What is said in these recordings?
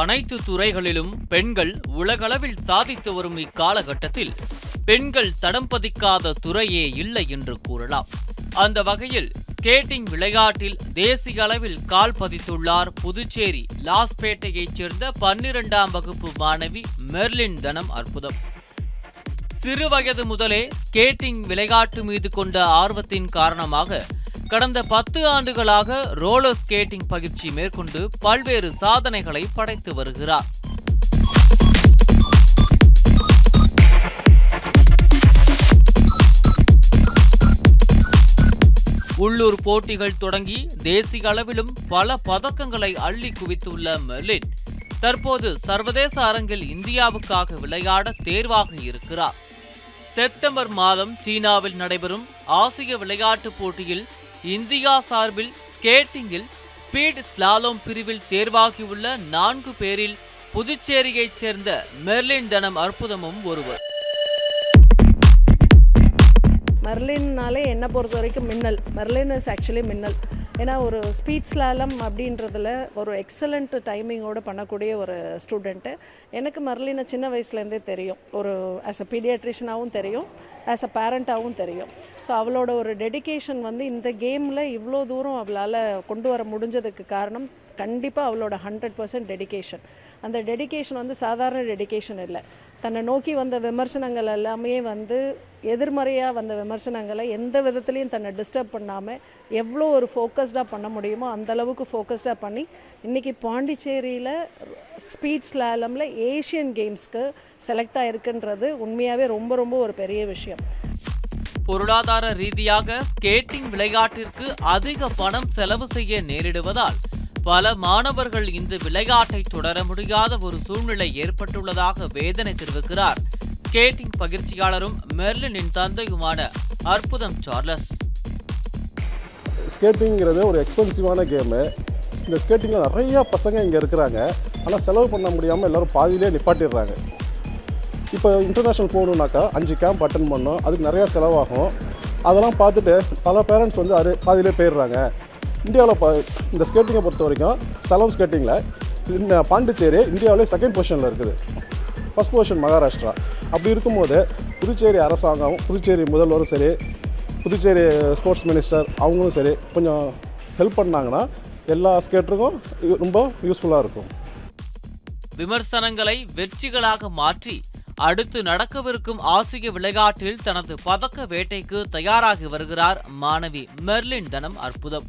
அனைத்து துறைகளிலும் பெண்கள் உலகளவில் சாதித்து வரும் இக்காலகட்டத்தில் பெண்கள் தடம் பதிக்காத துறையே இல்லை என்று கூறலாம். அந்த வகையில் ஸ்கேட்டிங் விளையாட்டில் தேசிய அளவில் கால் பதித்துள்ளார் புதுச்சேரி லாஸ்பேட்டையைச் சேர்ந்த பன்னிரெண்டாம் வகுப்பு மாணவி மெர்லின் தனம் அற்புதம். சிறுவயது முதலே ஸ்கேட்டிங் விளையாட்டு மீது கொண்ட ஆர்வத்தின் காரணமாக கடந்த பத்து ஆண்டுகளாக ரோலர் ஸ்கேட்டிங் பயிற்சி மேற்கொண்டு பல்வேறு சாதனைகளை படைத்து வருகிறார். உள்ளூர் போட்டிகள் தொடங்கி தேசிய அளவிலும் பல பதக்கங்களை அள்ளி குவித்துள்ள மெர்லின் தற்போது சர்வதேச அரங்கில் இந்தியாவுக்காக விளையாட தேர்வாக இருக்கிறார். செப்டம்பர் மாதம் சீனாவில் நடைபெறும் ஆசிய விளையாட்டுப் போட்டியில் இந்தியா சார்பில் ஸ்கேட்டிங்கில் ஸ்பீட் ஸ்லாலோம் பிரிவில் தேர்வாகியுள்ள நான்கு பேரில் புதுச்சேரியைச் சேர்ந்த மெர்லின் தனம் அற்புதமும் ஒருவர். மெர்லின்னாலே என்னை பொறுத்த வரைக்கும் மின்னல். மெர்லின் இஸ் ஆக்சுவலி மின்னல். ஏன்னா ஒரு ஸ்பீட் ஸ்லாலம் அப்படின்றதுல ஒரு எக்ஸலண்ட் டைமிங்கோட பண்ணக்கூடிய ஒரு ஸ்டூடெண்ட்டு எனக்கு மெர்லினை சின்ன வயசுலேருந்தே தெரியும். ஒரு ஆஸ் அ பீடியாட்ரிஷனாகவும் தெரியும். ஆஸ் அ பேரண்ட்டாகவும் தெரியும். ஸோ அவளோட ஒரு டெடிகேஷன் வந்து இந்த கேமில் இவ்வளோ தூரம் அவளால் கொண்டு வர முடிஞ்சதுக்கு காரணம் கண்டிப்பாக அவளோட ஹண்ட்ரட் பர்சன்ட் டெடிக்கேஷன் அந்த டெடிகேஷன் வந்து சாதாரண டெடிகேஷன் இல்லை. தன்னை நோக்கி வந்த விமர்சனங்கள் எல்லாமே வந்து எதிர்மறையாக வந்த விமர்சனங்களை எந்த விதத்துலையும் தன்னை டிஸ்டர்ப் பண்ணாமல் எவ்வளோ ஒரு ஃபோக்கஸ்டாக பண்ண முடியுமோ அந்தளவுக்கு ஃபோக்கஸ்டாக பண்ணி இன்றைக்கி பாண்டிச்சேரியில் ஸ்பீட் ஸ்லாலமில் ஏஷியன் கேம்ஸ்க்கு செலக்ட் ஆகிருக்குன்றது உண்மையாகவே ரொம்ப ரொம்ப ஒரு பெரிய விஷயம். பொருளாதார ரீதியாக ஸ்கேட்டிங் விளையாட்டிற்கு அதிக பணம் செலவு செய்ய நேரிடுவதால் பல மாணவர்கள் இந்த விளையாட்டை தொடர முடியாத ஒரு சூழ்நிலை ஏற்பட்டுள்ளதாக வேதனை தெரிவிக்கிறார். ஸ்கேட்டிங் பயிற்சியாளரும் மெர்லினின் தந்தையுமான அற்புதம் சார்லஸ். ஸ்கேட்டிங்கிறது ஒரு எக்ஸ்பென்சிவான கேமு. இந்த ஸ்கேட்டிங்கில் நிறையா பசங்க இங்கே இருக்கிறாங்க. ஆனால் செலவு பண்ண முடியாமல் எல்லோரும் பாதியிலே நிப்பாட்டிடுறாங்க. இப்போ இன்டர்நேஷ்னல் போகணுன்னாக்கா அஞ்சு கேம்ப் அட்டன் பண்ணோம் அதுக்கு நிறையா செலவாகும். அதெல்லாம் பார்த்துட்டு பல பேரண்ட்ஸ் வந்து அது பாதியிலே போயிடுறாங்க. இந்தியாவில் ப இந்த ஸ்கேட்டிங்கை பொறுத்த வரைக்கும் சலம் ஸ்கேட்டிங்கில் இந்த பாண்டிச்சேரி இந்தியாவிலே செகண்ட் பொசிஷனில் இருக்குது. First position Maharashtra. அப்படி இருக்கும்போது புதுச்சேரி அரசாங்கம் புதுச்சேரி முதல்வரும் சரி புதுச்சேரி ஸ்போர்ட்ஸ் மினிஸ்டர் அவங்களும் சரி கொஞ்சம் ஹெல்ப் பண்ணாங்கன்னா எல்லா ஸ்கேட்டருக்கும் ரொம்ப யூஸ்ஃபுல்லாக இருக்கும். விமர்சனங்களை வெற்றிகளாக மாற்றி அடுத்து நடக்கவிருக்கும் ஆசிய விளையாட்டில் தனது பதக்க வேட்டைக்கு தயாராகி வருகிறார் மாணவி மெர்லின் தனம் அற்புதம்.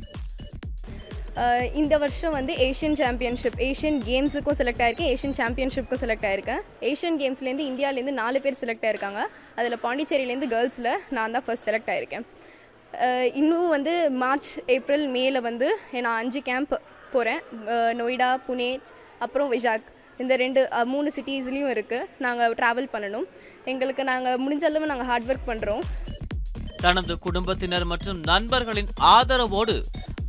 இந்த வருஷம் வந்து ஏஷியன் சாம்பியன்ஷிப் ஏஷியன் கேம்ஸுக்கும் செலக்ட் ஆயிருக்கேன் ஏஷியன் சாம்பியன்ஷிப்க்கும் செலக்ட் ஆயிருக்கேன் ஏஷியன் கேம்ஸ்லேருந்து இந்தியாவிலேருந்து நாலு பேர் செலக்ட் ஆயிருக்காங்க. அதில் பாண்டிச்சேரியிலேருந்து கேர்ள்ஸில் நான் தான் ஃபர்ஸ்ட் செலக்ட் ஆயிருக்கேன். இன்னும் வந்து மார்ச் ஏப்ரல் மேல வந்து நான் அஞ்சு கேம்ப் போகிறேன் நொய்டா புனே அப்புறம் விஜாக் இந்த ரெண்டு மூணு சிட்டிஸ்லேயும் இருக்குது நாங்கள் ட்ராவல் பண்ணணும். எங்களுக்கு நாங்கள் முடிஞ்ச அளவு நாங்கள் ஹார்ட் ஒர்க் பண்ணுறோம் தனது குடும்பத்தினர் மற்றும் நண்பர்களின் ஆதரவோடு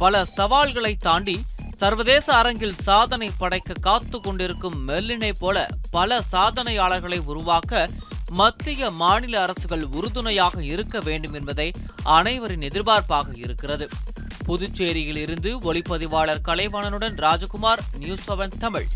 பல சவால்களை தாண்டி சர்வதேச அரங்கில் சாதனை படைக்க காத்து கொண்டிருக்கும் மெல்லினை போல பல சாதனையாளர்களை உருவாக்க மத்திய மாநில அரசுகள் உறுதுணையாக இருக்க வேண்டும் என்பதை அனைவரின் எதிர்பார்ப்பாக இருக்கிறது. புதுச்சேரியில் இருந்து ஒளிப்பதிவாளர் கலைவாணனுடன் ராஜகுமார் நியூஸ் செவன் தமிழ்.